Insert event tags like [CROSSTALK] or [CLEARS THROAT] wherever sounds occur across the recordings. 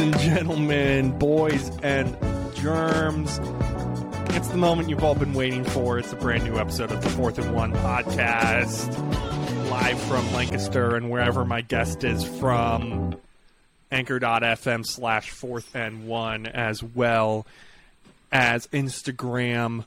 and gentlemen, boys and germs. It's the moment you've all been waiting for. It's a brand new episode of the Fourth and One podcast, live from Lancaster and wherever my guest is from. Anchor.fm slash Fourth and One, as well as Instagram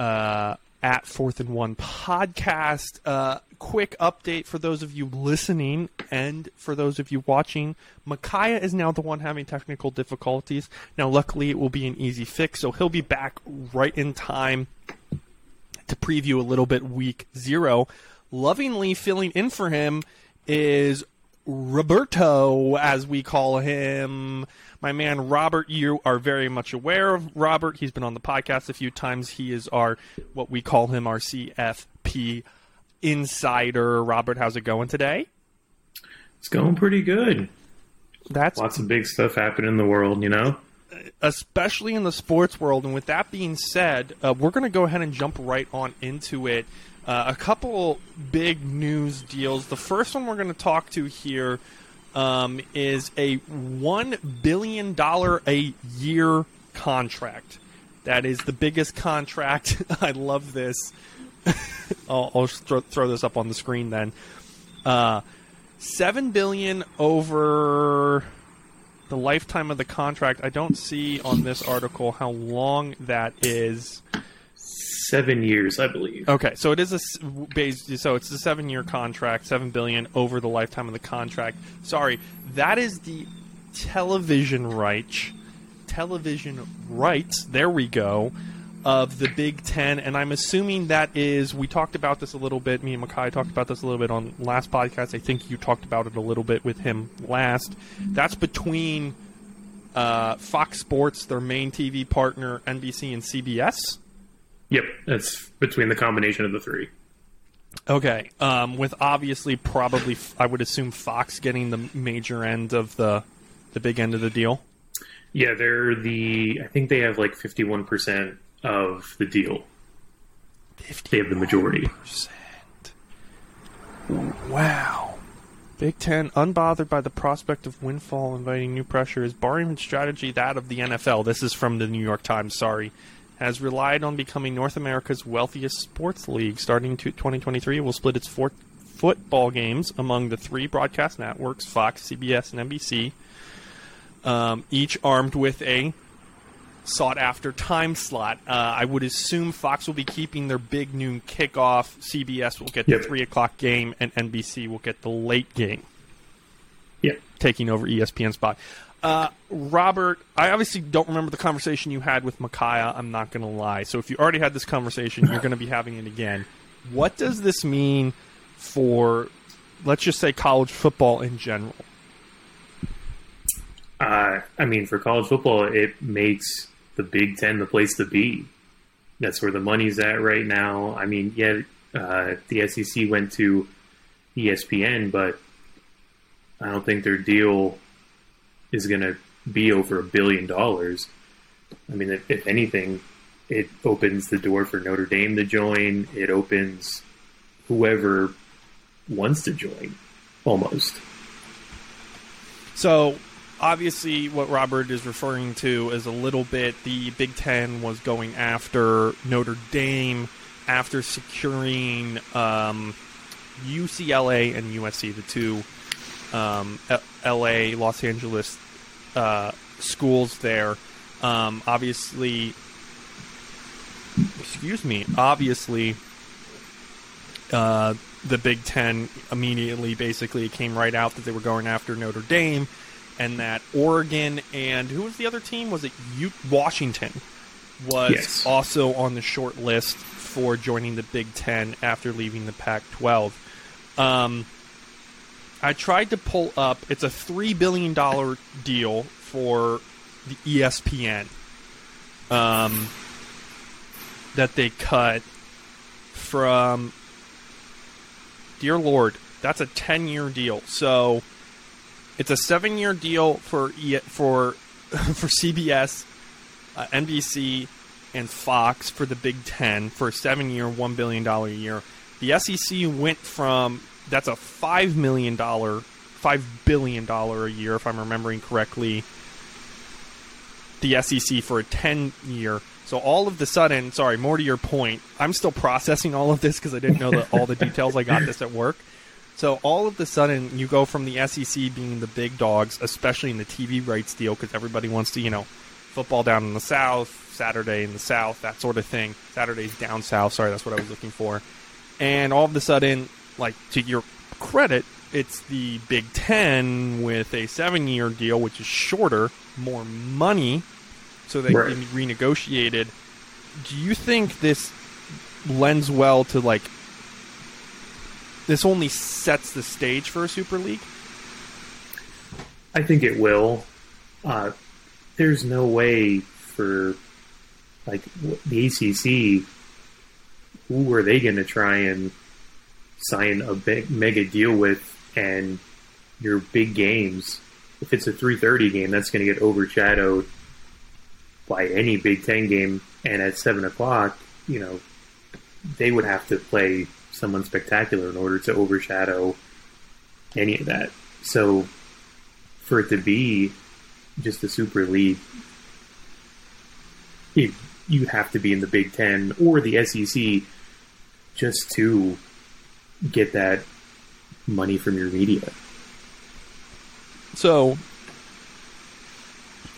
uh, at Fourth and One podcast. Uh, quick update for those of you listening and for those of you watching. Micaiah is now the one having technical difficulties. Now, luckily, it will be an easy fix, so he'll be back right in time to preview a little bit week zero. Lovingly filling in for him is Roberto, as we call him. My man Robert, you are very much aware of Robert. He's been on the podcast a few times. He is our, what we call him, our CFP insider. Robert, how's it going today? It's going pretty good. That's Lots of big stuff happening in the world, you know? especially in the sports world. And with that being said, uh, we're going to go ahead and jump right on into it. Uh, a couple big news deals. The first one we're going to talk to here um, is a one billion dollar a year contract. That is the biggest contract. [LAUGHS] I love this. [LAUGHS] I'll, I'll throw, throw this up on the screen then. Uh, Seven billion over the lifetime of the contract. I don't see on this article how long that is. Seven years, I believe. Okay, so it is a. So it's a seven-year contract, seven billion over the lifetime of the contract. Sorry, that is the television rights. Television rights. There we go. Of the Big Ten, and I'm assuming that is. We talked about this a little bit. Me and Makai talked about this a little bit on last podcast. I think you talked about it a little bit with him last. That's between uh, Fox Sports, their main TV partner, NBC, and CBS. Yep, that's between the combination of the three. Okay, um, with obviously probably I would assume Fox getting the major end of the the big end of the deal. Yeah, they're the. I think they have like 51% of the deal. They have the majority. Wow. Big Ten, unbothered by the prospect of windfall inviting new pressure, is barring strategy that of the NFL. This is from the New York Times, sorry. Has relied on becoming North America's wealthiest sports league. Starting to 2023, it will split its four football games among the three broadcast networks Fox, CBS, and NBC, um, each armed with a sought after time slot. Uh, I would assume Fox will be keeping their big noon kickoff. CBS will get Yep. the three o'clock game, and NBC will get the late game, Yeah. taking over ESPN spot. Uh, Robert, I obviously don't remember the conversation you had with Micaiah. I'm not going to lie. So if you already had this conversation, you're going to be having it again. What does this mean for, let's just say, college football in general? Uh, I mean, for college football, it makes the Big Ten the place to be. That's where the money's at right now. I mean, yeah, uh, the SEC went to ESPN, but I don't think their deal is going to be over a billion dollars. I mean, if, if anything, it opens the door for Notre Dame to join. It opens whoever wants to join, almost. So, obviously, what Robert is referring to is a little bit the Big Ten was going after Notre Dame after securing um, UCLA and USC, the two um, LA, Los Angeles uh, schools there. Um, obviously, excuse me, obviously, uh, the Big Ten immediately basically it came right out that they were going after Notre Dame, and that Oregon and who was the other team? Was it U- Washington? Was Yes. also on the short list for joining the Big Ten after leaving the Pac-12. Um, I tried to pull up. It's a three billion dollar deal for the ESPN. Um, that they cut from. Dear Lord, that's a ten-year deal. So, it's a seven-year deal for for [LAUGHS] for CBS, uh, NBC, and Fox for the Big Ten for a seven-year, one billion dollar a year. The SEC went from that's a five million dollar, five billion dollar a year, if I'm remembering correctly, the SEC for a 10 year. So all of the sudden, sorry, more to your point, I'm still processing all of this because I didn't know all the details. I got this at work. So all of the sudden, you go from the SEC being the big dogs, especially in the TV rights deal, because everybody wants to, you know, football down in the South, Saturday in the South, that sort of thing. Saturdays down South. Sorry, that's what I was looking for. And all of a sudden, like to your credit, it's the Big Ten with a seven-year deal, which is shorter, more money, so they Right. can be renegotiated. Do you think this lends well to like? This only sets the stage for a Super League. I think it will. Uh, there's no way for like the ACC. Who are they going to try and sign a big mega deal with? And your big games, if it's a 3:30 game, that's going to get overshadowed by any Big Ten game. And at seven o'clock, you know, they would have to play someone spectacular in order to overshadow any of that. So for it to be just the Super League, you you have to be in the Big Ten or the SEC just to get that money from your media. So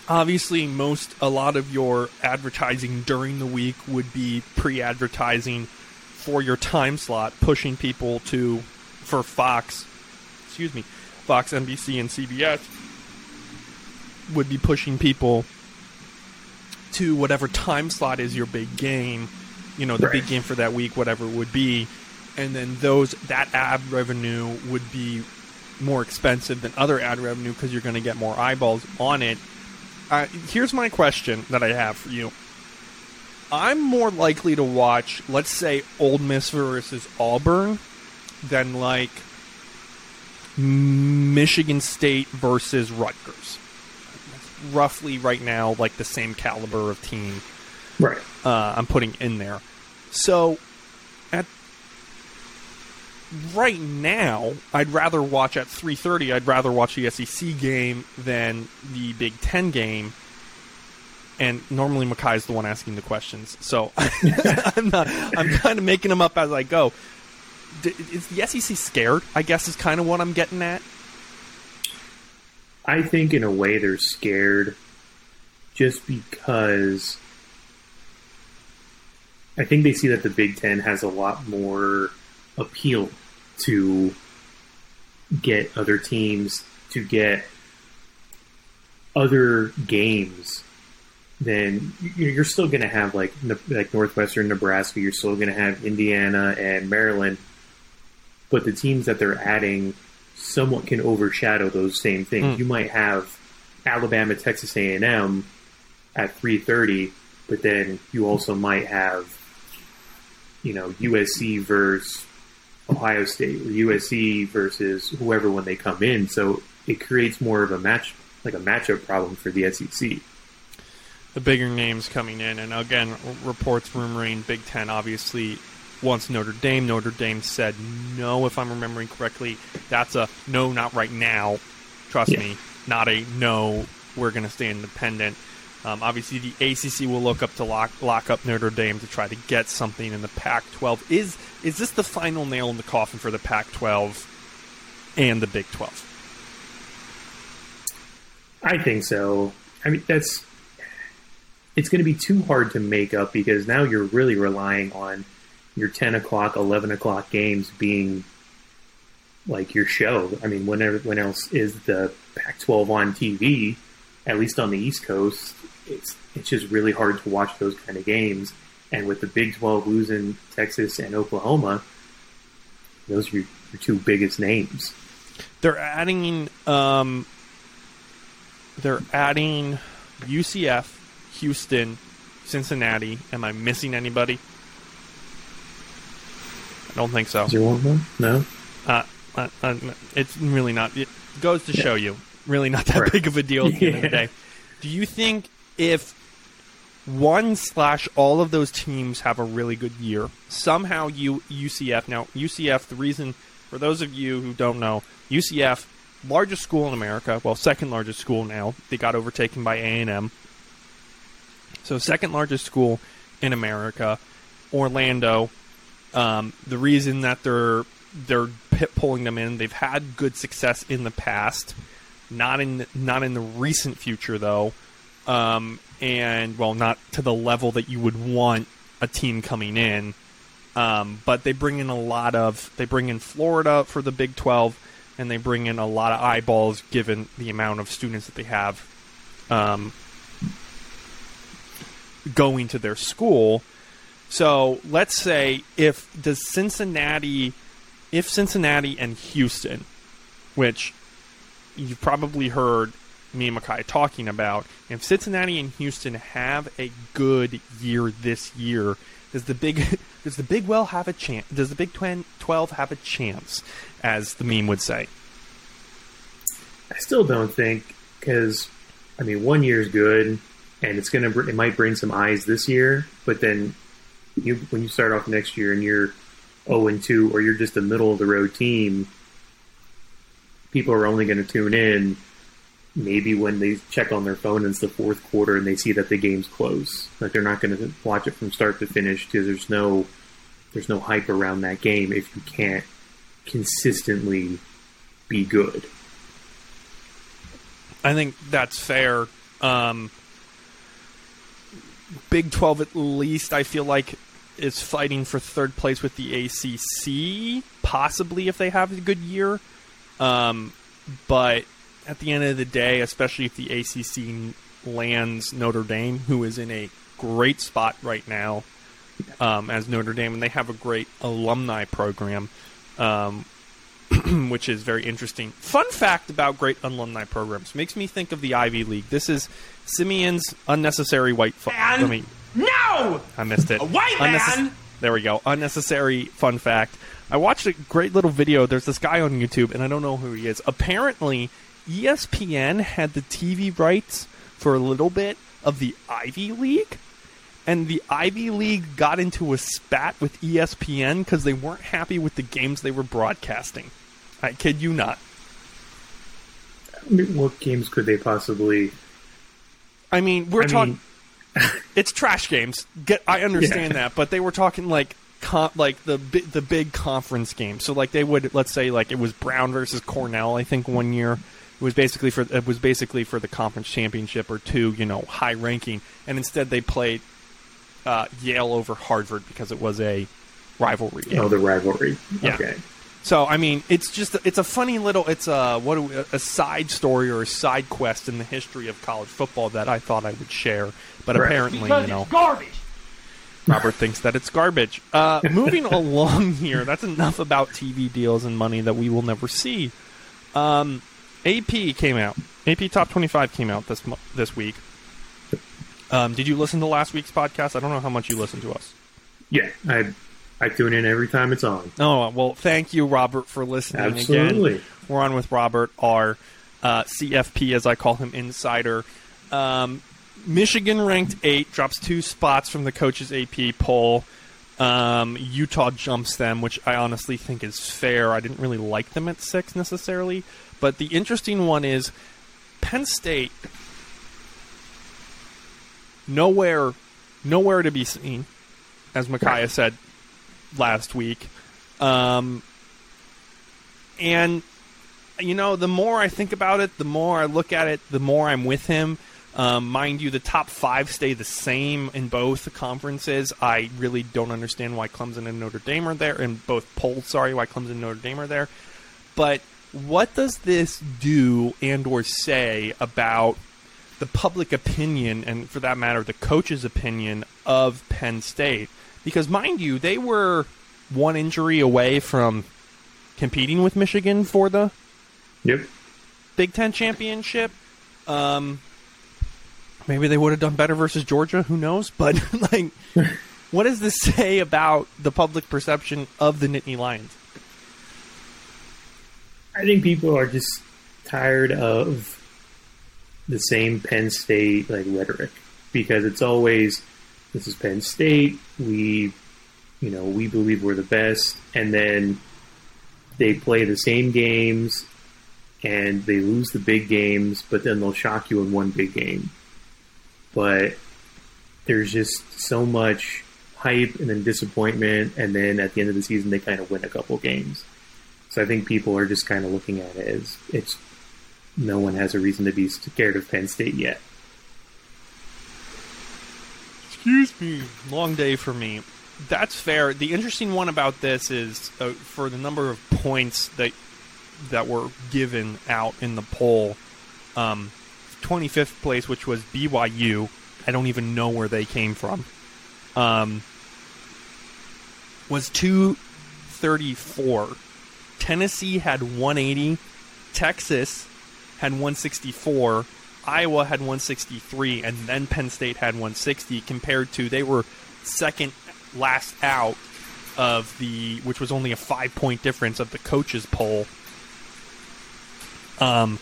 obviously most a lot of your advertising during the week would be pre-advertising for your time slot pushing people to for Fox excuse me Fox NBC and CBS would be pushing people to whatever time slot is your big game you know the big game for that week whatever it would be and then those that ad revenue would be more expensive than other ad revenue because you're going to get more eyeballs on it. Uh, here's my question that I have for you. I'm more likely to watch, let's say, Ole Miss versus Auburn than like Michigan State versus Rutgers. That's roughly right now like the same caliber of team Right. uh, I'm putting in there. So, right now, I'd rather watch at 3:30. I'd rather watch the SEC game than the Big Ten game. And normally Makai's the one asking the questions, so [LAUGHS] I'm not. I'm kind of making them up as I go. D- is the SEC scared? I guess is kind of what I'm getting at. I think in a way they're scared just because I think they see that the Big Ten has a lot more appeal to get other teams to get other games then you- you're still going to have like like Northwestern Nebraska you're still going to have Indiana and Maryland but the teams that they're adding somewhat can overshadow those same things. Mm. You might have Alabama, Texas A&M at 3:30, but then you also might have you know USC versus Ohio State or USC versus whoever when they come in. So it creates more of a match like a matchup problem for the SEC. the bigger names coming in. And again, reports rumoring Big Ten obviously wants Notre Dame. Notre Dame said no, if I'm remembering correctly. That's a no, not right now. Trust Yeah. me, not a no. We're going to stay independent. Um, obviously, the ACC will look up to lock lock up Notre Dame to try to get something in the Pac-12. Is is this the final nail in the coffin for the Pac-12 and the Big 12? I think so. I mean, that's it's going to be too hard to make up because now you're really relying on your 10 o'clock, 11 o'clock games being like your show. I mean, whenever when else is the Pac-12 on TV? At least on the East Coast, it's it's just really hard to watch those kind of games. And with the Big 12 losing Texas and Oklahoma, those are your, your two biggest names. They're adding um, they're adding UCF, Houston, Cincinnati. Am I missing anybody? I don't think so. Is there one them? No. Uh, uh, uh, it's really not. It goes to show you, really not that Right. big of a deal at the end of the [LAUGHS] day. Do you think if one slash all of those teams have a really good year, somehow you UCF now UCF the reason for those of you who don't know UCF largest school in America, well second largest school now. They got overtaken by A and M. So, second largest school in America, Orlando. Um, the reason that they're they're pulling them in, they've had good success in the past, not in not in the recent future though, um, and well, not to the level that you would want a team coming in. Um, but they bring in a lot of they bring in Florida for the Big Twelve, and they bring in a lot of eyeballs given the amount of students that they have um, going to their school. So let's say if does Cincinnati, if Cincinnati and Houston, which you've probably heard me and Makai talking about, if Cincinnati and Houston have a good year this year, does the big [LAUGHS] does the Big Well have a chance? Does the Big Twelve have a chance, as the meme would say? I still don't think because I mean one year is good, and it's gonna it might bring some eyes this year, but then you when you start off next year and you're 0 and 2 or you're just a middle of the road team, people are only going to tune in maybe when they check on their phone and it's the fourth quarter and they see that the game's close. Like they're not going to watch it from start to finish because there's no there's no hype around that game if you can't consistently be good. I think that's fair. Um, Big 12 at least I feel like is fighting for third place with the ACC, possibly if they have a good year. Um, but at the end of the day, especially if the ACC lands Notre Dame, who is in a great spot right now um, as Notre Dame, and they have a great alumni program, um, [CLEARS THROAT] which is very interesting. Fun fact about great alumni programs makes me think of the Ivy League. This is Simeon's unnecessary white. Fu- I mean, no, I missed it. A white Unnecess- man. There we go. Unnecessary fun fact. I watched a great little video. There's this guy on YouTube, and I don't know who he is. Apparently, ESPN had the TV rights for a little bit of the Ivy League, and the Ivy League got into a spat with ESPN because they weren't happy with the games they were broadcasting. I kid you not. What games could they possibly? I mean, we're talking. [LAUGHS] it's trash games. Get I understand yeah. that, but they were talking like com- like the the big conference game. So like they would let's say like it was Brown versus Cornell. I think one year it was basically for it was basically for the conference championship or two. You know, high ranking, and instead they played uh, Yale over Harvard because it was a rivalry. Game. Oh, the rivalry. Yeah. Okay. So I mean, it's just it's a funny little it's a what we, a side story or a side quest in the history of college football that I thought I would share, but right. apparently because you know garbage. Robert thinks that it's garbage. Uh, moving along here, that's enough about TV deals and money that we will never see. Um, AP came out. AP Top 25 came out this this week. Um, did you listen to last week's podcast? I don't know how much you listened to us. Yeah, I I tune in every time it's on. Oh well, thank you, Robert, for listening Absolutely. again. We're on with Robert, our uh, CFP, as I call him, insider. Um, Michigan ranked eight, drops two spots from the coaches AP poll. Um, Utah jumps them, which I honestly think is fair. I didn't really like them at six necessarily, but the interesting one is Penn State. Nowhere, nowhere to be seen, as Micaiah said last week. Um, and, you know, the more I think about it, the more I look at it, the more I'm with him. Um, mind you, the top five stay the same in both conferences. I really don't understand why Clemson and Notre Dame are there, in both polls, sorry, why Clemson and Notre Dame are there. But what does this do and or say about the public opinion, and for that matter, the coach's opinion of Penn State? Because, mind you, they were one injury away from competing with Michigan for the yep. Big Ten championship. Um, maybe they would have done better versus Georgia. Who knows? [LAUGHS] But like, what does this say about the public perception of the Nittany Lions? I think people are just tired of the same Penn State like rhetoric because it's always this is Penn State. We, you know, we believe we're the best, and then they play the same games and they lose the big games, but then they'll shock you in one big game. But there's just so much hype and then disappointment, and then at the end of the season they kind of win a couple games. So I think people are just kind of looking at it as it's no one has a reason to be scared of Penn State yet. Excuse me. Long day for me. That's fair. The interesting one about this is uh, for the number of points that that were given out in the poll. Um, 25th place, which was BYU. I don't even know where they came from. Um, was 234. Tennessee had 180. Texas had 164. Iowa had 163, and then Penn State had 160. Compared to they were second last out of the, which was only a five point difference of the coaches poll. Um,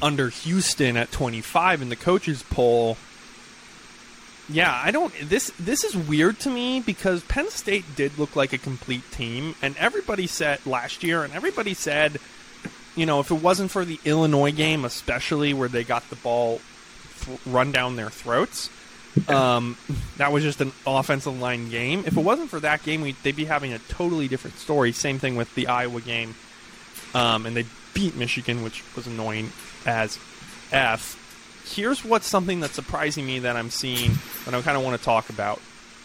under Houston at 25 in the coaches poll. Yeah, I don't this this is weird to me because Penn State did look like a complete team and everybody said last year and everybody said you know, if it wasn't for the Illinois game especially where they got the ball th- run down their throats, um, that was just an offensive line game. If it wasn't for that game, we, they'd be having a totally different story. Same thing with the Iowa game. Um, and they beat Michigan, which was annoying as F. Here's what's something that's surprising me that I'm seeing, and I kind of want to talk about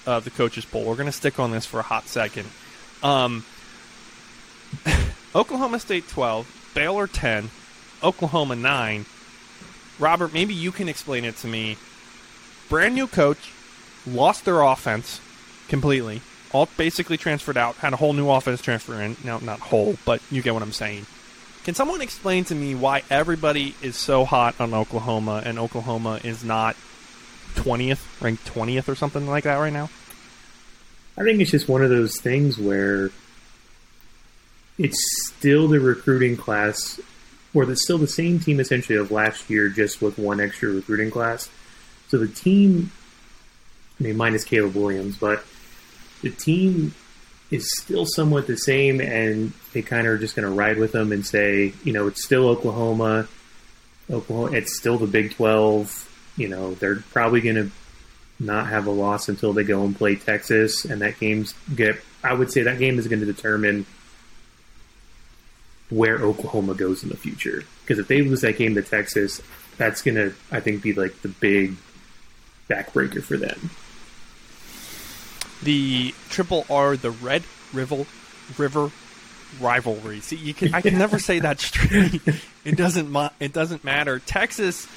uh, the coaches poll. We're going to stick on this for a hot second. Um, [LAUGHS] Oklahoma State 12, Baylor 10, Oklahoma 9. Robert, maybe you can explain it to me. Brand new coach, lost their offense completely. All basically transferred out, had a whole new offense transfer in. Now, not whole, but you get what I'm saying. Can someone explain to me why everybody is so hot on Oklahoma and Oklahoma is not 20th, ranked 20th or something like that right now? I think it's just one of those things where it's still the recruiting class, or it's still the same team essentially of last year, just with one extra recruiting class. So the team, I mean, minus Caleb Williams, but the team is still somewhat the same, and they kind of are just going to ride with them and say, you know, it's still Oklahoma. Oklahoma, it's still the Big Twelve. You know, they're probably going to not have a loss until they go and play Texas, and that game's get. I would say that game is going to determine where Oklahoma goes in the future. Because if they lose that game to Texas, that's going to, I think, be like the big backbreaker for them. The Triple R, the Red River River rivalry. See, you can I can never say that straight. [LAUGHS] It doesn't it doesn't matter. Texas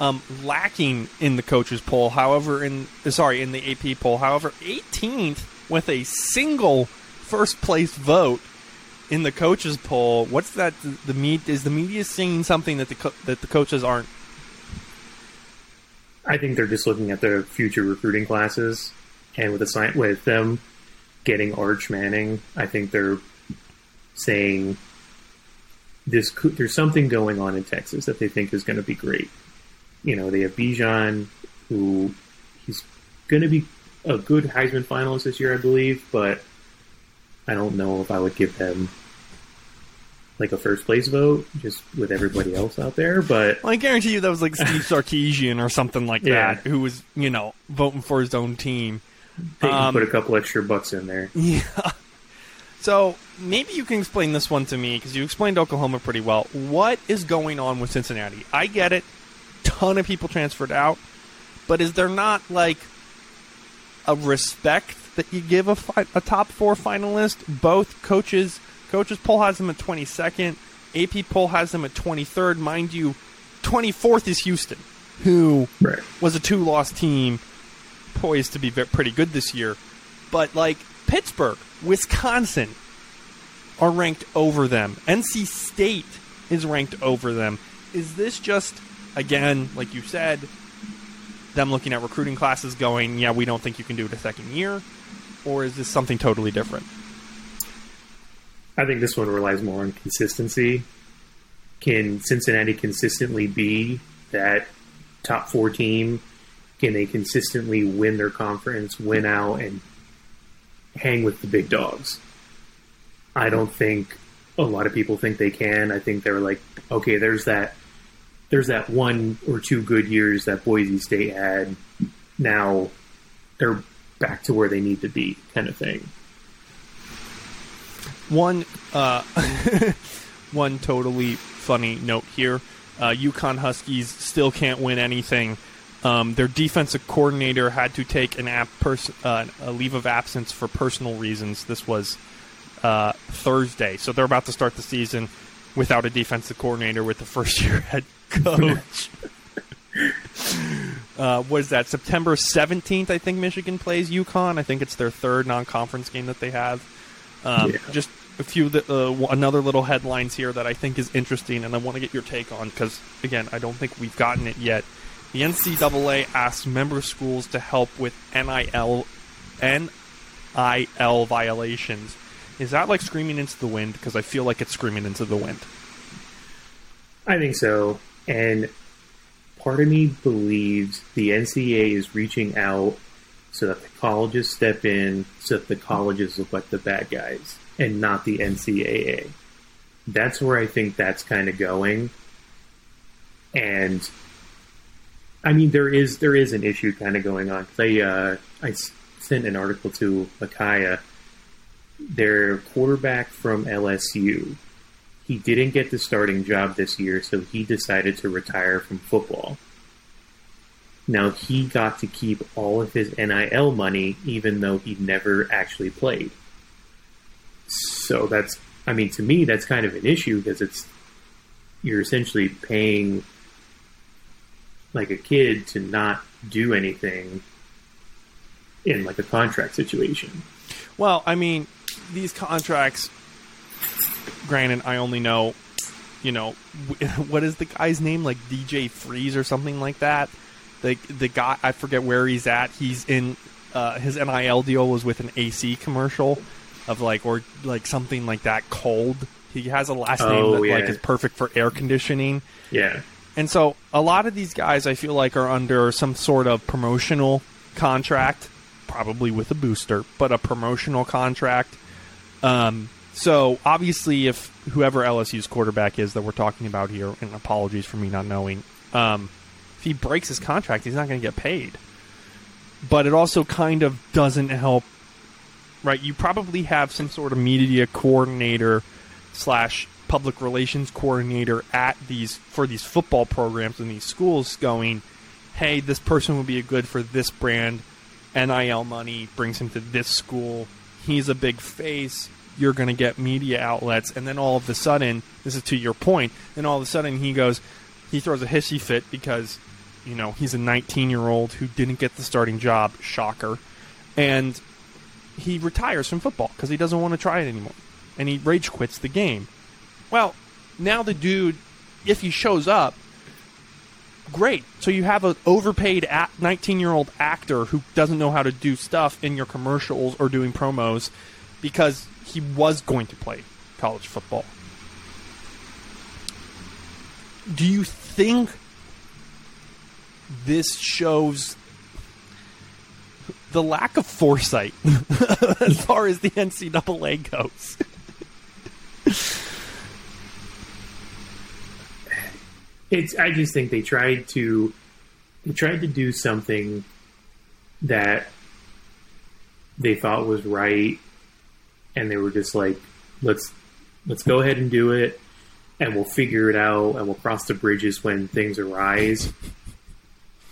um, lacking in the coaches poll. However, in sorry in the AP poll. However, 18th with a single first place vote in the coaches poll. What's that? The, meat is the media seeing something that the co- that the coaches aren't. I think they're just looking at their future recruiting classes, and with the with them getting Arch Manning, I think they're saying this there's something going on in Texas that they think is going to be great. You know, they have Bijan, who he's going to be a good Heisman finalist this year, I believe, but I don't know if I would give them like a first place vote just with everybody else out there. But well, I guarantee you that was like Steve [LAUGHS] Sarkisian or something like yeah. that, who was you know voting for his own team. They um, put a couple extra bucks in there. [LAUGHS] Yeah. So maybe you can explain this one to me because you explained Oklahoma pretty well. What is going on with Cincinnati? I get it. Ton of people transferred out, but is there not like a respect that you give a, fi- a top four finalist? Both coaches, coaches poll has them at twenty second. AP poll has them at twenty third. Mind you, twenty fourth is Houston, who right. was a two loss team, poised to be pretty good this year. But like Pittsburgh, Wisconsin are ranked over them. NC State is ranked over them. Is this just, again, like you said, them looking at recruiting classes going, yeah, we don't think you can do it a second year? Or is this something totally different? I think this one relies more on consistency. Can Cincinnati consistently be that top four team? Can they consistently win their conference, win out, and hang with the big dogs. I don't think a lot of people think they can. I think they're like, okay, there's that there's that one or two good years that Boise State had. Now they're back to where they need to be, kind of thing. One, uh, [LAUGHS] one totally funny note here: uh, UConn Huskies still can't win anything. Um, their defensive coordinator had to take an app pers- uh, a leave of absence for personal reasons. This was uh, Thursday, so they're about to start the season without a defensive coordinator with the first [LAUGHS] year head coach. [LAUGHS] uh, what is that? September 17th, I think Michigan plays UConn. I think it's their third non conference game that they have. Um, Yeah. Just a few, uh, another little headlines here that I think is interesting, and I want to get your take on because, again, I don't think we've gotten it yet. The NCAA asks member schools to help with NIL, NIL violations. Is that like screaming into the wind? Because I feel like it's screaming into the wind. I think so. And part of me believes the NCAA is reaching out so that the colleges step in, so that the colleges look like the bad guys and not the NCAA. That's where I think that's kind of going. And I mean, there is there is an issue kind of going on. I uh, I sent an article to Akaya. Their quarterback from LSU he didn't get the starting job this year, so he decided to retire from football. Now he got to keep all of his NIL money, even though he never actually played. So that's, I mean, to me, that's kind of an issue because it's you're essentially paying like a kid to not do anything in like a contract situation. Well, I mean, these contracts. Granted, I only know, you know, [LAUGHS] what is the guy's name? Like DJ Freeze or something like that. The the guy I forget where he's at. He's in uh, his NIL deal was with an AC commercial of like or like something like that. Cold. He has a last name Oh, that like is perfect for air conditioning. Yeah. And so a lot of these guys I feel like are under some sort of promotional contract, probably with a booster, but a promotional contract. Um, so obviously if whoever LSU's quarterback is that we're talking about here, and apologies for me not knowing, um, if he breaks his contract, he's not going to get paid. But it also kind of doesn't help, right? You probably have some sort of media coordinator slash public relations coordinator at these for these football programs in these schools going, hey, this person would be a good for this brand. NIL money brings him to this school. He's a big face. You're going to get media outlets. And then all of a sudden, this is to your point, and all of a sudden he goes, he throws a hissy fit because, you know, he's a 19 year old who didn't get the starting job. Shocker. And he retires from football because he doesn't want to try it anymore. And he rage quits the game. Well, now the dude, if he shows up, great. So you have an overpaid 19 year old actor who doesn't know how to do stuff in your commercials or doing promos because he was going to play college football. Do you think this shows the lack of foresight [LAUGHS] as far as the NCAA goes? [LAUGHS] It's. I just think they tried to. They tried to do something that they thought was right, and they were just like, "Let's let's go ahead and do it, and we'll figure it out, and we'll cross the bridges when things arise."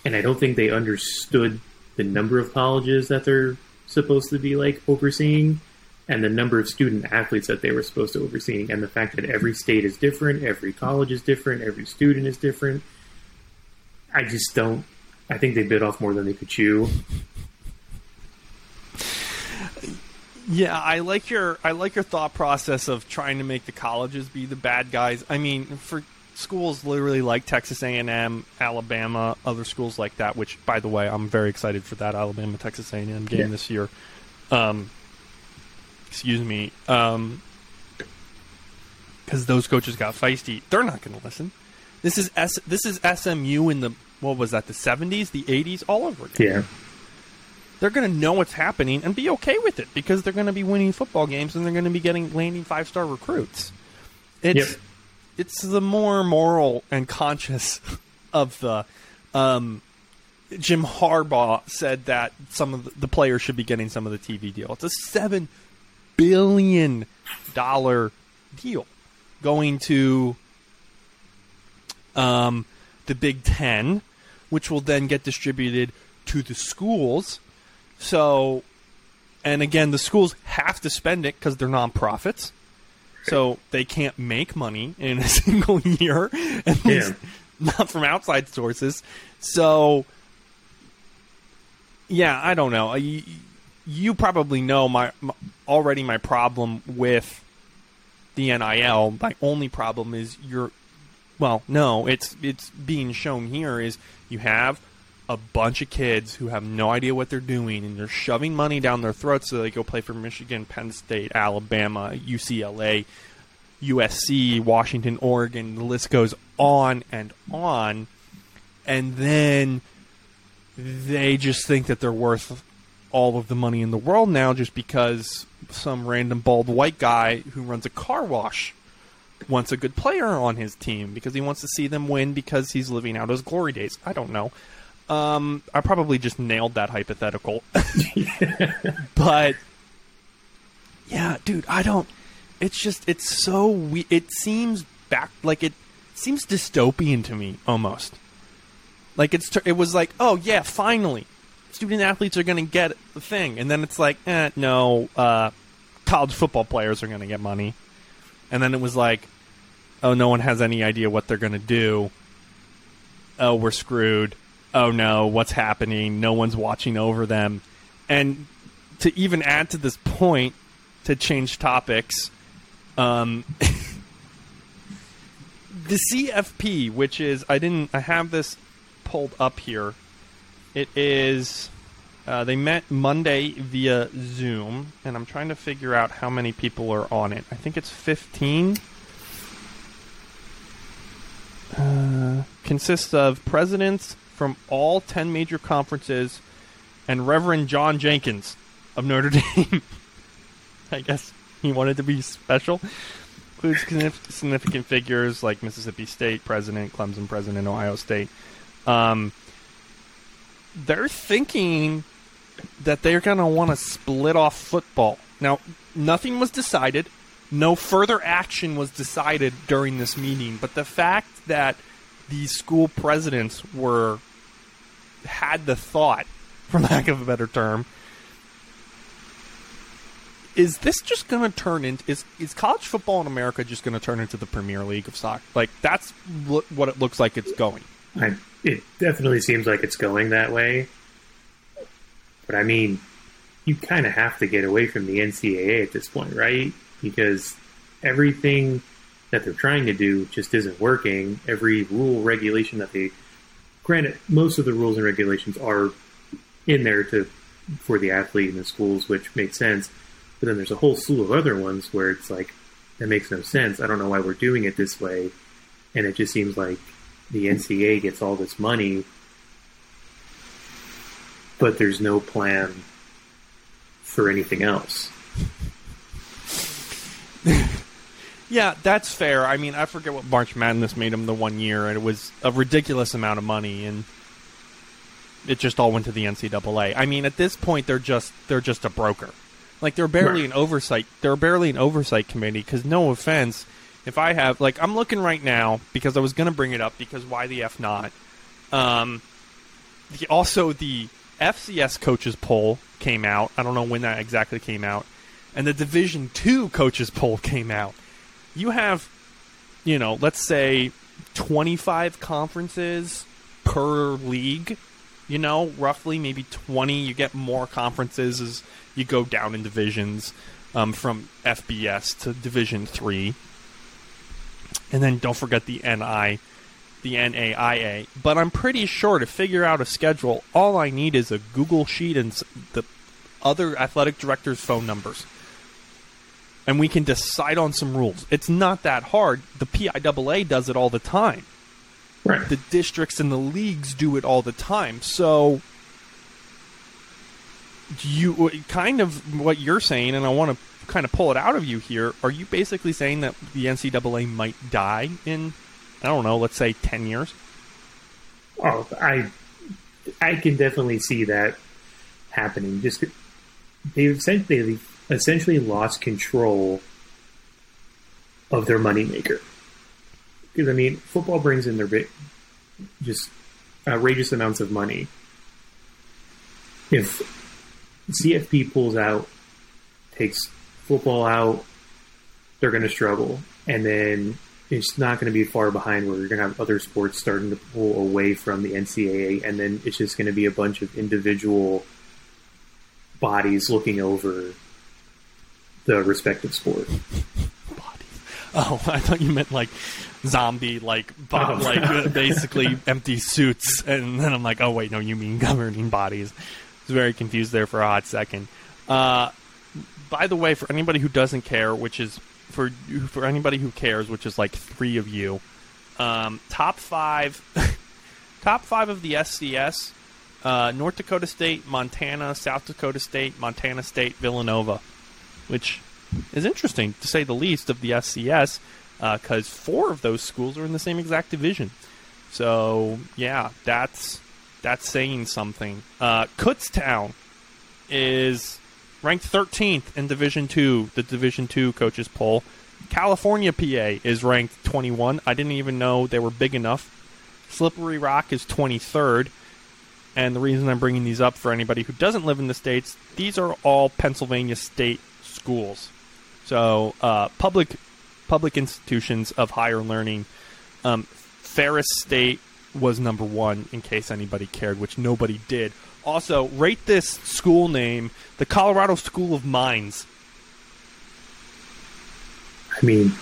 And I don't think they understood the number of colleges that they're supposed to be like overseeing and the number of student athletes that they were supposed to oversee, and the fact that every state is different, every college is different, every student is different. I just don't. I think they bit off more than they could chew. Yeah, I like your I like your thought process of trying to make the colleges be the bad guys. I mean, for schools literally like Texas A&M, Alabama, other schools like that. Which, by the way, I'm very excited for that Alabama Texas A&M game Yeah. this year. Um, excuse me, because those coaches got feisty. They're not going to listen. This is S. This is SMU in the what was that? The 70s, the 80s, all over again Yeah, they're going to know what's happening and be okay with it because they're going to be winning football games and they're going to be getting landing five star recruits. It's Yep. it's the more moral and conscious of the um, Jim Harbaugh said that some of the, the players should be getting some of the TV deal. It's a seven billion dollar deal going to um, the Big Ten, which will then get distributed to the schools. So, and again, the schools have to spend it because they're nonprofits. So they can't make money in a [LAUGHS] single year, at least not from outside sources. So, yeah, I don't know. You, you probably know my, my already my problem with the NIL. My only problem is you're well, no, it's it's being shown here is you have a bunch of kids who have no idea what they're doing and they're shoving money down their throats so they go play for Michigan, Penn State, Alabama, UCLA, USC, Washington, Oregon, the list goes on and on. And then they just think that they're worth all of the money in the world now just because some random bald white guy who runs a car wash wants a good player on his team because he wants to see them win because he's living out his glory days. I don't know. Um, I probably just nailed that hypothetical. [LAUGHS] but yeah, dude, I don't. It's just it's so we. It seems back like it seems dystopian to me almost. Like it's it was like oh yeah finally student athletes are going to get the thing, and then it's like eh no uh, college football players are going to get money, and then it was like oh no one has any idea what they're going to do. Oh we're screwed oh no, what's happening? No one's watching over them. And to even add to this point, to change topics, um, [LAUGHS] the CFP, which is I didn't I have this pulled up here. It is uh, they met Monday via Zoom, and I'm trying to figure out how many people are on it. I think it's 15. Uh, consists of presidents, from all 10 major conferences and Reverend John Jenkins of Notre [LAUGHS] Dame. I guess he wanted to be special. Includes significant figures like Mississippi State president, Clemson president, Ohio State. Um, they're thinking that they're going to want to split off football. Now, nothing was decided. No further action was decided during this meeting, but the fact that these school presidents were had the thought, [LAUGHS] for lack of a better term, is this just going to turn into is is college football in America just going to turn into the Premier League of soccer? Like that's what it looks like it's going. It definitely seems like it's going that way. But I mean, you kind of have to get away from the NCAA at this point, right? Because everything that they're trying to do just isn't working. Every rule, regulation that they granted, most of the rules and regulations are in there to for the athlete and the schools, which makes sense. But then there's a whole slew of other ones where it's like that makes no sense. I don't know why we're doing it this way, and it just seems like the NCA gets all this money, but there's no plan for anything else. [LAUGHS] Yeah, that's fair. I mean, I forget what March Madness made them the one year, and it was a ridiculous amount of money, and it just all went to the NCAA. I mean, at this point, they're just they're just a broker. Like they're barely an oversight. They're barely an oversight committee. Because no offense, if I have like I'm looking right now because I was to bring it up because why the f not? Um, the, also the FCS coaches poll came out. I don't know when that exactly came out, and the Division Two coaches poll [LAUGHS] came out you have, you know, let's say 25 conferences per league, you know, roughly maybe 20. You get more conferences as you go down in divisions um, from FBS to Division 3. And then don't forget the NI, the NAIA. But I'm pretty sure to figure out a schedule, all I need is a Google Sheet and the other athletic directors' phone numbers and we can decide on some rules. It's not that hard. The PIAA does it all the time. Right. The districts and the leagues do it all the time. So you kind of what you're saying, and I want to kind of pull it out of you here. Are you basically saying that the NCAA might die in, I don't know, let's say ten years? Oh, I I can definitely see that happening. Just they've essentially, essentially lost control of their moneymaker. Because I mean, football brings in their just outrageous amounts of money. If CFP pulls out, takes football out, they're going to struggle, and then it's not going to be far behind where you're going to have other sports starting to pull away from the NCAA, and then it's just going to be a bunch of individual bodies looking over the respective sport. Bodies. Oh, I thought you meant like zombie, like bo- Oh. like uh, basically [LAUGHS] empty suits, and then I'm like, oh wait, no, you mean governing bodies. I was very confused there for a hot second. Uh, by the way, for anybody who doesn't care, which is for for anybody who cares, which is like three of you, um, top five, [LAUGHS] top five of the FCS: uh, North Dakota State, Montana, South Dakota State, Montana State, Villanova, which is interesting to say the least of the FCS, because four of those schools are in the same exact division. So yeah, that's that's saying something. Uh, Kutztown is ranked 13th in Division Two, the Division Two coaches poll. California, PA is ranked 21. I didn't even know they were big enough. Slippery Rock is 23rd. And the reason I'm bringing these up for anybody who doesn't live in the states, these are all Pennsylvania state schools. So uh, public public institutions of higher learning. Um, Ferris State was number one, in case anybody cared, which nobody did. Also, rate this school name the Colorado School of Mines. I mean,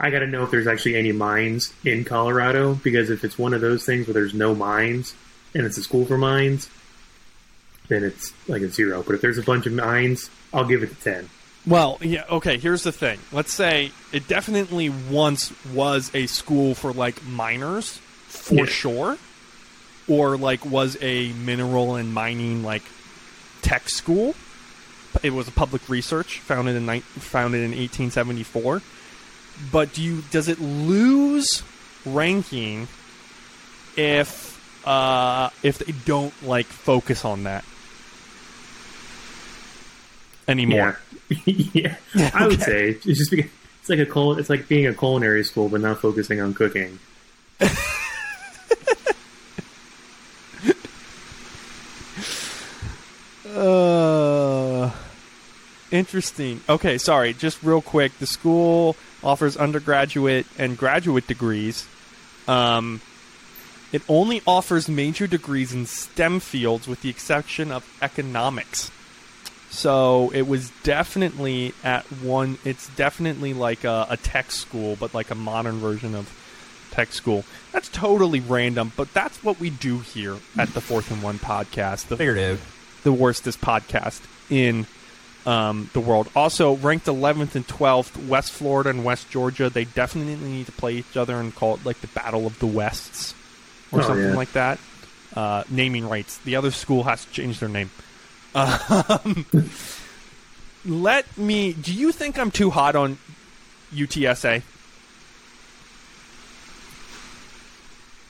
I got to know if there's actually any mines in Colorado because if it's one of those things where there's no mines and it's a school for mines, then it's like a zero. But if there's a bunch of mines, I'll give it a ten. Well, yeah, okay, here's the thing. Let's say it definitely once was a school for like miners for Yeah. sure or like was a mineral and mining like tech school. It was a public research founded in ni- founded in 1874. But do you does it lose ranking if uh, if they don't like focus on that anymore? Yeah, [LAUGHS] yeah. I would Okay. say it's just because it's like a cul- it's like being a culinary school but not focusing on cooking. [LAUGHS] Uh, interesting. Okay, sorry. Just real quick, the school offers undergraduate and graduate degrees. Um, it only offers major degrees in STEM fields, with the exception of economics. So it was definitely at one. It's definitely like a, a tech school, but like a modern version of tech school. That's totally random, but that's what we do here at the Fourth and One podcast. The Figurative. The worstest podcast in um, the world. Also, ranked 11th and 12th, West Florida and West Georgia. They definitely need to play each other and call it like the Battle of the Wests or Oh, something yeah. like that. Uh, naming rights. The other school has to change their name. Um, [LAUGHS] let me. Do you think I'm too hot on UTSA?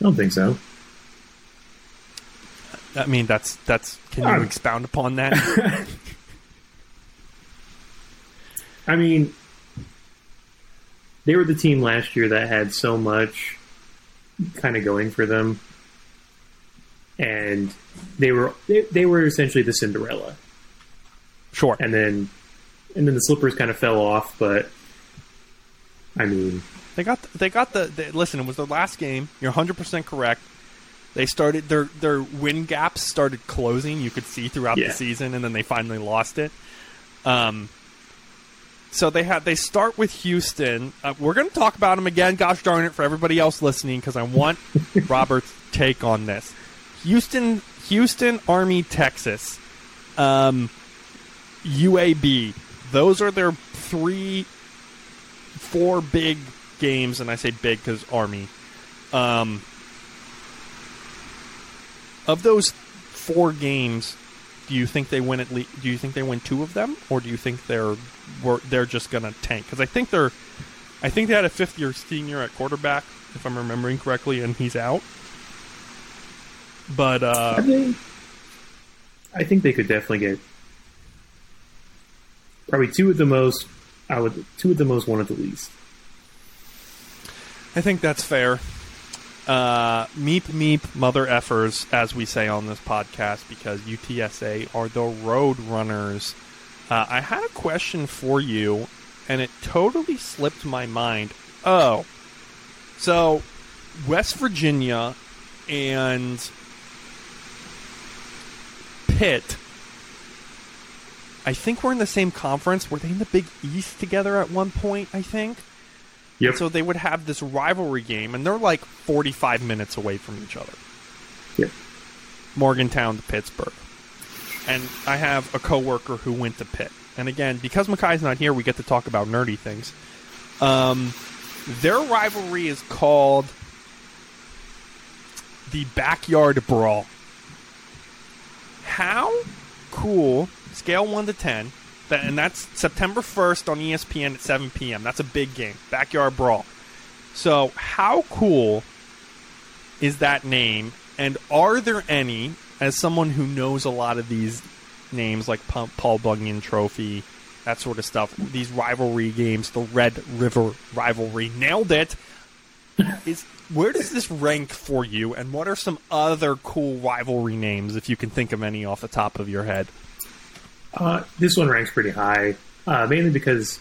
I don't think so. I mean, that's that's. Can you Um, expound upon that? [LAUGHS] I mean, they were the team last year that had so much kind of going for them, and they were they, they were essentially the Cinderella, sure. and then and then the slippers kind of fell off. But I mean, They got they got the, the listen. It was their last game. You're 100 percent correct. They started their their win gaps started closing. You could see throughout Yeah. the season, and then they finally lost it. Um. So they had they start with Houston. Uh, we're going to talk about them again. Gosh darn it, for everybody else listening, because I want [LAUGHS] Robert's take on this. Houston, Houston, Army, Texas, um, UAB. Those are their three four big games, and I say big because Army. Um, of those four games, do you think they win at least? Do you think they win two of them, or do you think they're were, they're just gonna tank? Because I think they're, I think they had a fifth year senior at quarterback, if I'm remembering correctly, and he's out. But uh, I think, I think they could definitely get probably two at the most. I would two at the most, one at the least. I think that's fair. Uh, meep meep mother effers, as we say on this podcast, because UTSA are the road runners. Uh, I had a question for you, and it totally slipped my mind. Oh, so West Virginia and Pitt. I think we're in the same conference. Were they in the Big East together at one point? I think. Yep. So they would have this rivalry game, and they're like 45 minutes away from each other. Yep. Morgantown to Pittsburgh. And I have a coworker who went to Pitt. And again, because Makai's not here, we get to talk about nerdy things. Um, their rivalry is called the Backyard Brawl. How cool, scale 1 to 10, that, and that's September 1st on ESPN at 7 p.m. That's a big game. Backyard Brawl. So, how cool is that name? And are there any, as someone who knows a lot of these names like Paul Bunyan Trophy, that sort of stuff, these rivalry games, the Red River rivalry, nailed it. Is where does this rank for you, and what are some other cool rivalry names, if you can think of any off the top of your head? Uh, this one ranks pretty high, uh, mainly because,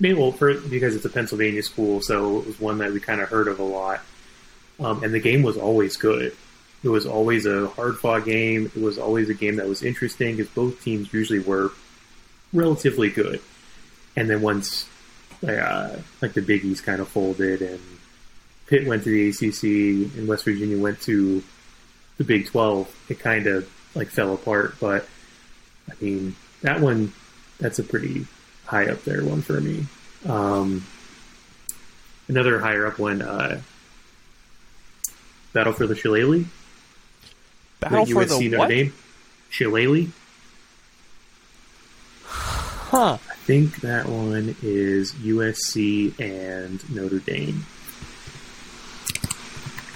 maybe well, for, because it's a Pennsylvania school, so it was one that we kind of heard of a lot. Um, and the game was always good. It was always a hard fought game. It was always a game that was interesting because both teams usually were relatively good. And then once, uh, like the Big East kind of folded and Pitt went to the ACC and West Virginia went to the Big 12, it kind of like fell apart. But I mean, that one, that's a pretty high up there one for me. Um, another higher up one, uh, Battle for the Shillelagh. Battle for USC the what? Dame. Shillelagh. Huh. I think that one is USC and Notre Dame.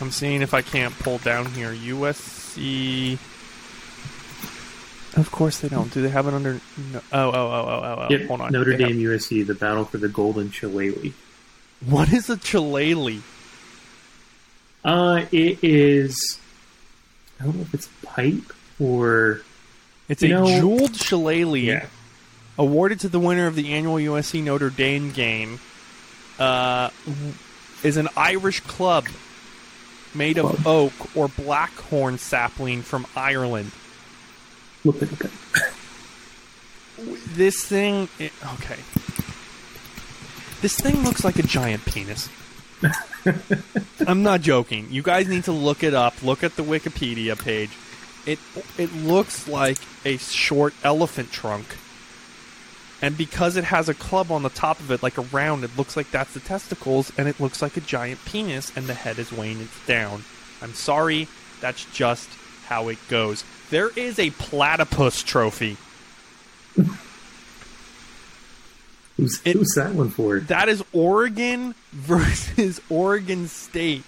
I'm seeing if I can't pull down here. USC. Of course they don't. Do they have it under? No. Oh, oh, oh, oh, oh, oh. Yep, Hold on. Notre They have- Dame, USC, the battle for the Golden Shillelagh. What is a Chilele? Uh, it is. I don't know if it's pipe or It's a know- jeweled shillelagh yeah. awarded to the winner of the annual USC Notre Dame game. Uh, is an Irish club made of oak or blackhorn sapling from Ireland. Look at it. This thing, it, okay. This thing looks like a giant penis. [LAUGHS] I'm not joking. You guys need to look it up. Look at the Wikipedia page. It it looks like a short elephant trunk. And because it has a club on the top of it, like a round, it looks like that's the testicles, and it looks like a giant penis, and the head is weighing it down. I'm sorry, that's just how it goes. There is a platypus trophy. Who's, It- who's that one for? That is Oregon [LAUGHS] versus Oregon State.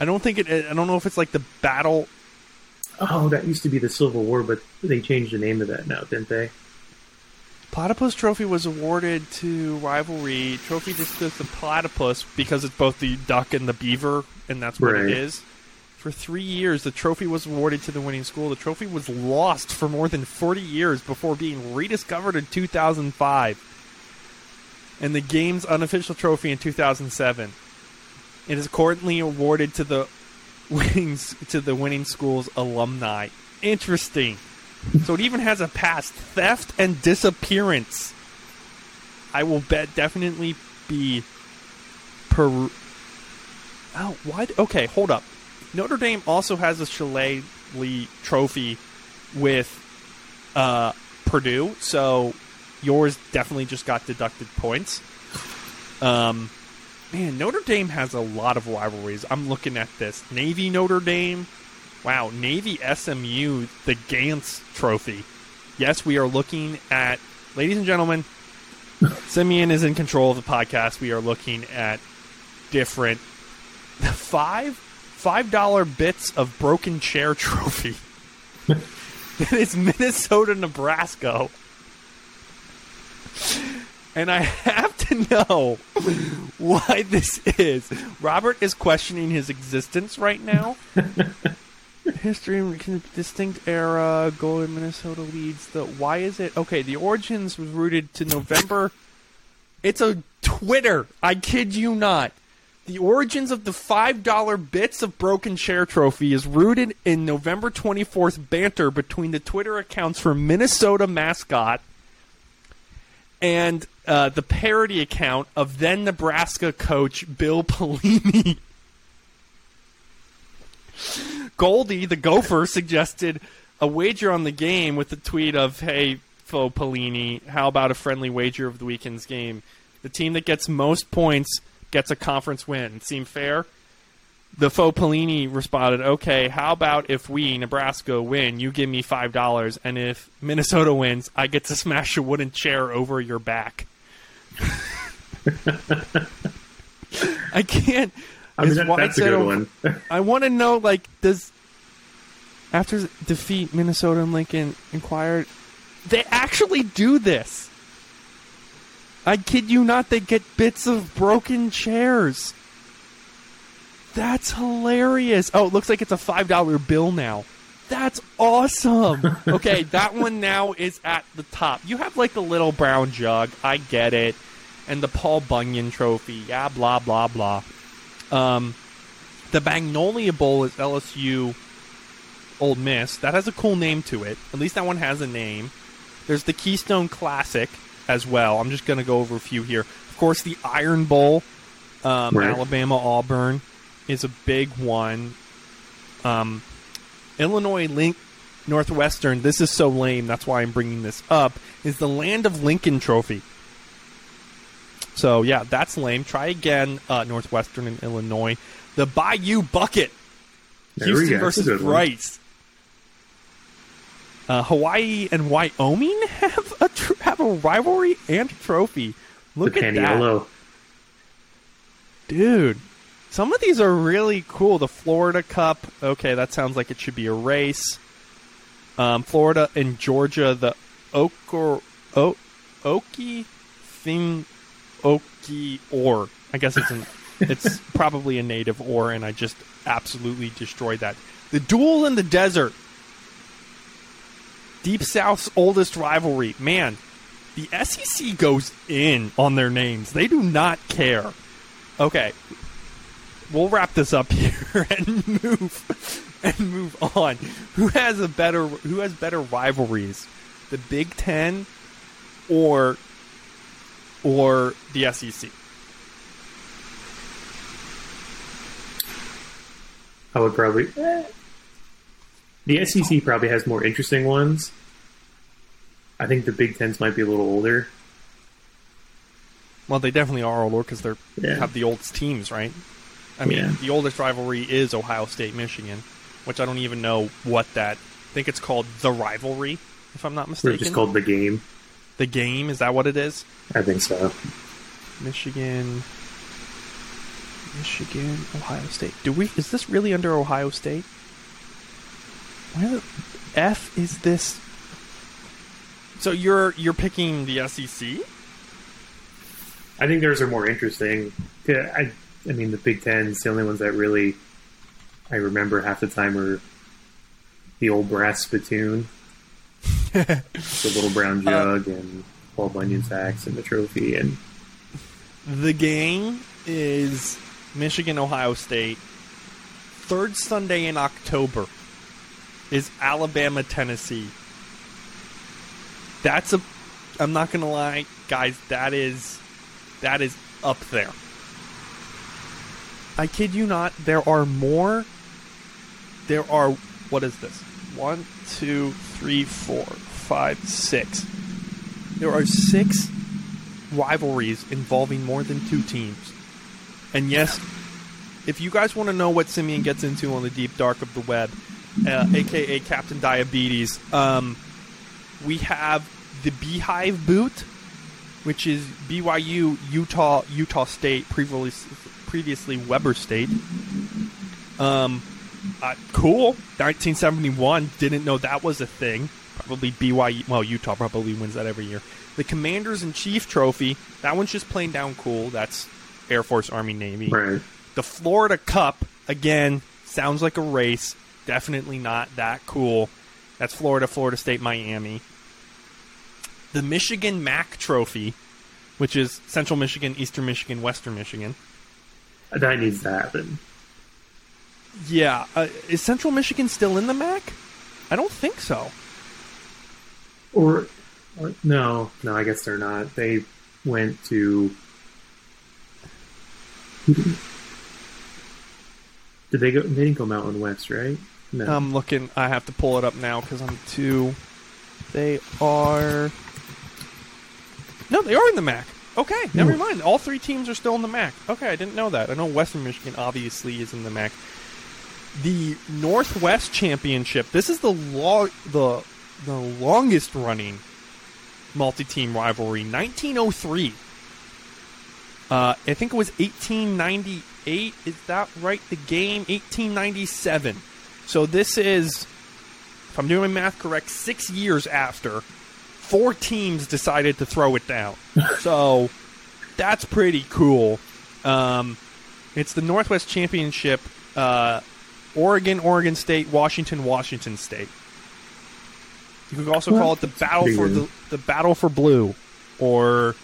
I don't think it. I don't know if it's like the battle. Oh, that used to be the Civil War, but they changed the name of that now, didn't they? Platypus Trophy was awarded to rivalry. Trophy just goes to platypus because it's both the duck and the beaver, and that's what Right. it is. For three years, the trophy was awarded to the winning school. The trophy was lost for more than 40 years before being rediscovered in 2005. And the game's unofficial trophy in 2007. It is currently awarded to the [LAUGHS] winning to the winning school's alumni. Interesting. So it even has a past theft and disappearance. I will bet definitely be per. Oh, why? Okay, hold up. Notre Dame also has a Shillelagh trophy with uh, Purdue, so yours definitely just got deducted points. Um, man, Notre Dame has a lot of rivalries. I'm looking at this Navy Notre Dame. Wow, Navy SMU, the Gansz Trophy. Yes, we are looking at, ladies and gentlemen, Simeon is in control of the podcast. We are looking at different five five dollar bits of broken chair [LAUGHS] trophy. it's Minnesota, Nebraska. And I have to know why this is. Robert is questioning his existence right now. [LAUGHS] History, distinct era, goal in Minnesota leads the. Why is it okay? The origins was rooted to November. It's a Twitter. I kid you not. The origins of the $5 bits of broken chair trophy is rooted in November 24th banter between the Twitter accounts for Minnesota mascot and uh, the parody account of then Nebraska coach Bill Pelini. Goldie, the gopher, suggested a wager on the game with the tweet of, hey, Faux Pelini, how about a friendly wager of the weekend's game? The team that gets most points gets a conference win. Seem fair? The faux Pelini responded, okay, how about if we, Nebraska, win, you give me $5, and if Minnesota wins, I get to [LAUGHS] smash a wooden chair over your back. I can't. I mean, that, that's a good one. I want to know, like, does after defeat Minnesota and Lincoln inquired, they actually do this. I kid you not, they get bits of broken chairs. That's hilarious. Oh, it looks like it's a $5 bill now. That's awesome. [LAUGHS] okay, that one now is at the top. You have like the little brown jug. I get it. And the Paul Bunyan trophy. Yeah, blah, blah, blah. Um, the Magnolia Bowl is LSU Ole Miss. That has a cool name to it. At least that one has a name. There's the Keystone Classic as well. I'm just going to go over a few here. Of course, the Iron Bowl, um, right. Alabama Auburn, is a big one. Um, Illinois Link Northwestern. This is so lame. That's why I'm bringing this up. Is the Land of Lincoln Trophy. So yeah, that's lame. Try again, uh, Northwestern and Illinois. The Bayou Bucket. There Houston versus Rice. Uh, Hawaii and Wyoming [LAUGHS] have have a rivalry and trophy. Look the at that, dude. Some of these are really cool. The Florida Cup. Okay, that sounds like it should be a race. Um, Florida and Georgia. The Oker o- Okie thing Okie or I guess it's an [LAUGHS] it's probably a native or, and I just absolutely destroyed that. The duel in the desert. Deep South's oldest rivalry. Man, the SEC goes in on their names. They do not care. Okay, we'll wrap this up [LAUGHS] here and move and move on. Who has a better who has better rivalries? The Big 10 or or the SEC? I would probably eh. the SEC probably has more interesting ones. I think the Big Tens might be a little older. Well, they definitely are older because they yeah. have the oldest teams, right? I mean, yeah. the oldest rivalry is Ohio State Michigan, which I don't even know what that. I think it's called the rivalry, if I'm not mistaken. It's just called the game. The game is that what it is? I think so. Michigan, Michigan, Ohio State. Do we? Is this really under Ohio State? Where the f is this? So you're you're picking the SEC? I think theirs are more interesting. I I mean, the Big Ten's the only ones that really I remember half the time are the old brass spittoon, [LAUGHS] the little brown uh, jug, uh, and Paul Bunyan's Axe, and the trophy. And the game is Michigan, Ohio State. Third Sunday in October is Alabama, Tennessee. That's a. I'm not gonna lie, guys. That is that is up there. I kid you not, there are more. There are, what is this? One, two, three, four, five, six. There are six rivalries involving more than two teams. And yes, if you guys want to know what Simeon gets into on the deep dark of the web, uh, aka Captain Diabetes, um, we have the Beehive Boot, which is BYU, Utah, Utah State, previously previously Weber State. Um, uh, cool. 1971. Didn't know that was a thing. Probably BYU. Well, Utah probably wins that every year. The Commanders in Chief Trophy. That one's just plain down cool. That's Air Force, Army, Navy. Right. The Florida Cup. Again, sounds like a race. Definitely not that cool. That's Florida, Florida State, Miami. The Michigan MAC Trophy, which is Central Michigan, Eastern Michigan, Western Michigan. That needs to happen. Yeah, uh, is Central Michigan still in the MAC? I don't think so. Or, or no, no, I guess they're not. They went to. Did they go? They didn't go Mountain West, right? No. I'm looking. I have to pull it up now because I'm too. They are. No, they are in the MAC. Okay, never Hmm. mind. All three teams are still in the MAC. Okay, I didn't know that. I know Western Michigan obviously is in the MAC. The Northwest Championship. This is the lo- the the longest running multi-team rivalry. 1903. Uh, I think it was 1898. Is that right? The game 1897. So this is, if I'm doing my math correct, six years after four teams decided to throw it down. so that's pretty cool. Um, it's the Northwest Championship. Uh, Oregon, Oregon State, Washington, Washington State. You could also call it the battle for the the battle for blue, or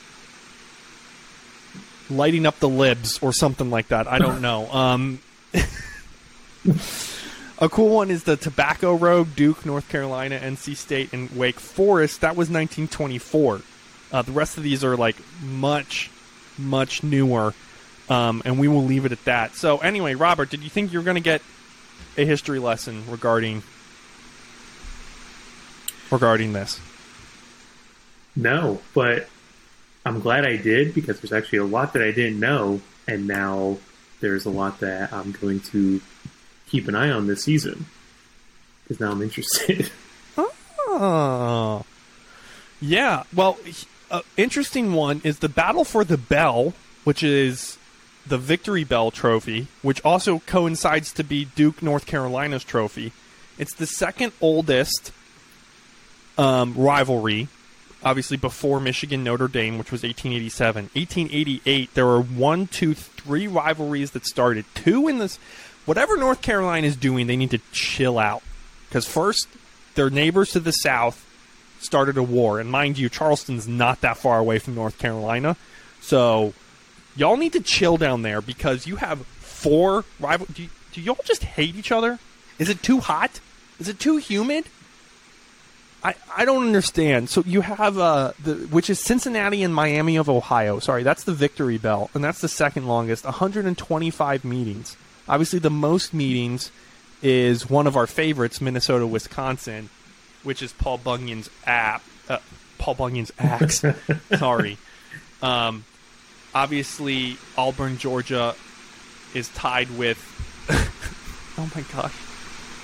lighting up the libs, or something like that. I don't know. Um, [LAUGHS] a cool one is the Tobacco Road, Duke, North Carolina, NC State, and Wake Forest. That was 1924. Uh, the rest of these are like much, much newer, um, and we will leave it at that. So, anyway, Robert, did you think you were going to get a history lesson regarding regarding this? No, but I'm glad I did because there's actually a lot that I didn't know, and now there's a lot that I'm going to keep an eye on this season because now I'm interested. [LAUGHS] Oh, yeah. Well, uh, interesting one is the battle for the bell, which is the Victory Bell Trophy, which also coincides to be Duke North Carolina's trophy. It's the second oldest um, rivalry, obviously before Michigan Notre Dame, which was 1887. 1888, there were one, two, three rivalries that started. Two in this. Whatever North Carolina is doing, they need to chill out. Because first, their neighbors to the south started a war, and mind you, Charleston's not that far away from North Carolina, so y'all need to chill down there because you have four rival. Do, do y'all just hate each other? Is it too hot? Is it too humid? I, I don't understand. So you have uh the which is Cincinnati and Miami of Ohio. Sorry, that's the Victory Bell, and that's the second longest. 125 meetings. Obviously, the most meetings is one of our favorites, Minnesota, Wisconsin, which is Paul Bunyan's app. Uh, Paul Bunyan's axe. [LAUGHS] Sorry. Um, obviously, Auburn, Georgia, is tied with. [LAUGHS] oh my gosh.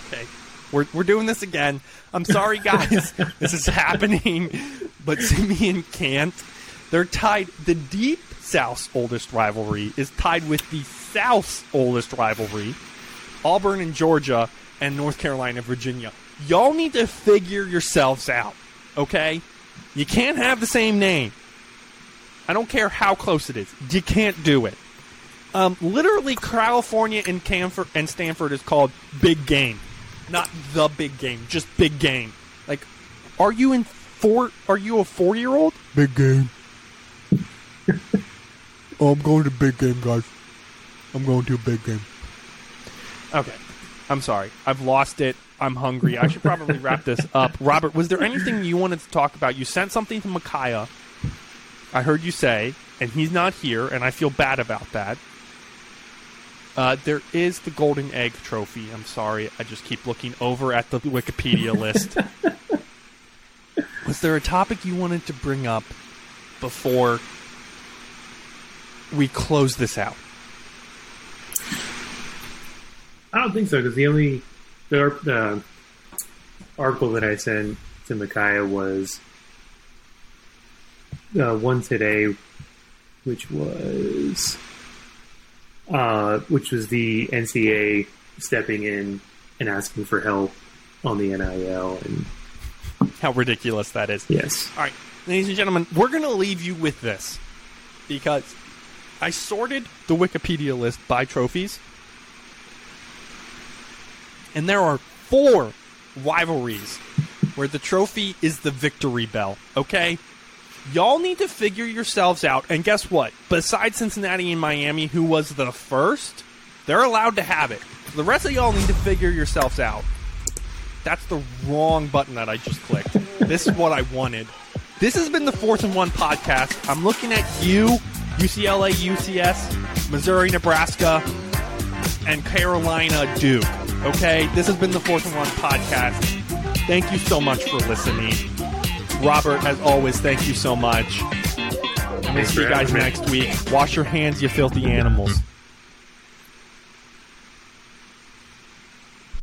Okay, we're we're doing this again. I'm sorry, guys. [LAUGHS] this is happening, but Simeon can't. They're tied. The Deep South's oldest rivalry is tied with the South's oldest rivalry, Auburn and Georgia, and North Carolina, Virginia. Y'all need to figure yourselves out, okay? You can't have the same name. I don't care how close it is. You can't do it. Um, literally, California and Camford and Stanford is called Big Game, not the Big Game, just Big Game. Like, are you in four? Are you a four-year-old? Big Game. [LAUGHS] oh, I'm going to Big Game, guys. I'm going to a Big Game. Okay, I'm sorry. I've lost it. I'm hungry. I should probably wrap this up. [LAUGHS] Robert, was there anything you wanted to talk about? You sent something to Micaiah. I heard you say, and he's not here, and I feel bad about that. Uh, there is the Golden Egg Trophy. I'm sorry, I just keep looking over at the Wikipedia list. Was there a topic you wanted to bring up before we close this out? I don't think so because the only the, the article that I sent to Micaiah was uh, one today, which was uh, which was the NCA stepping in and asking for help on the NIL. And How ridiculous that is. yes, All right, ladies and gentlemen, we're going to leave you with this because I sorted the Wikipedia list by trophies, and there are four rivalries where the trophy is the victory bell, okay? Y'all need to figure yourselves out. And guess what? Besides Cincinnati and Miami, who was the first, they're allowed to have it. The rest of y'all need to figure yourselves out. That's the wrong button that I just clicked. This is what I wanted. This has been the Fourth and One podcast. I'm looking at you, UCLA, UCS, Missouri, Nebraska, and Carolina, Duke. Okay, this has been the Fourth and One podcast. Thank you so much for listening. Robert, as always, thank you so much. To see you guys next week. Wash your hands, you filthy animals.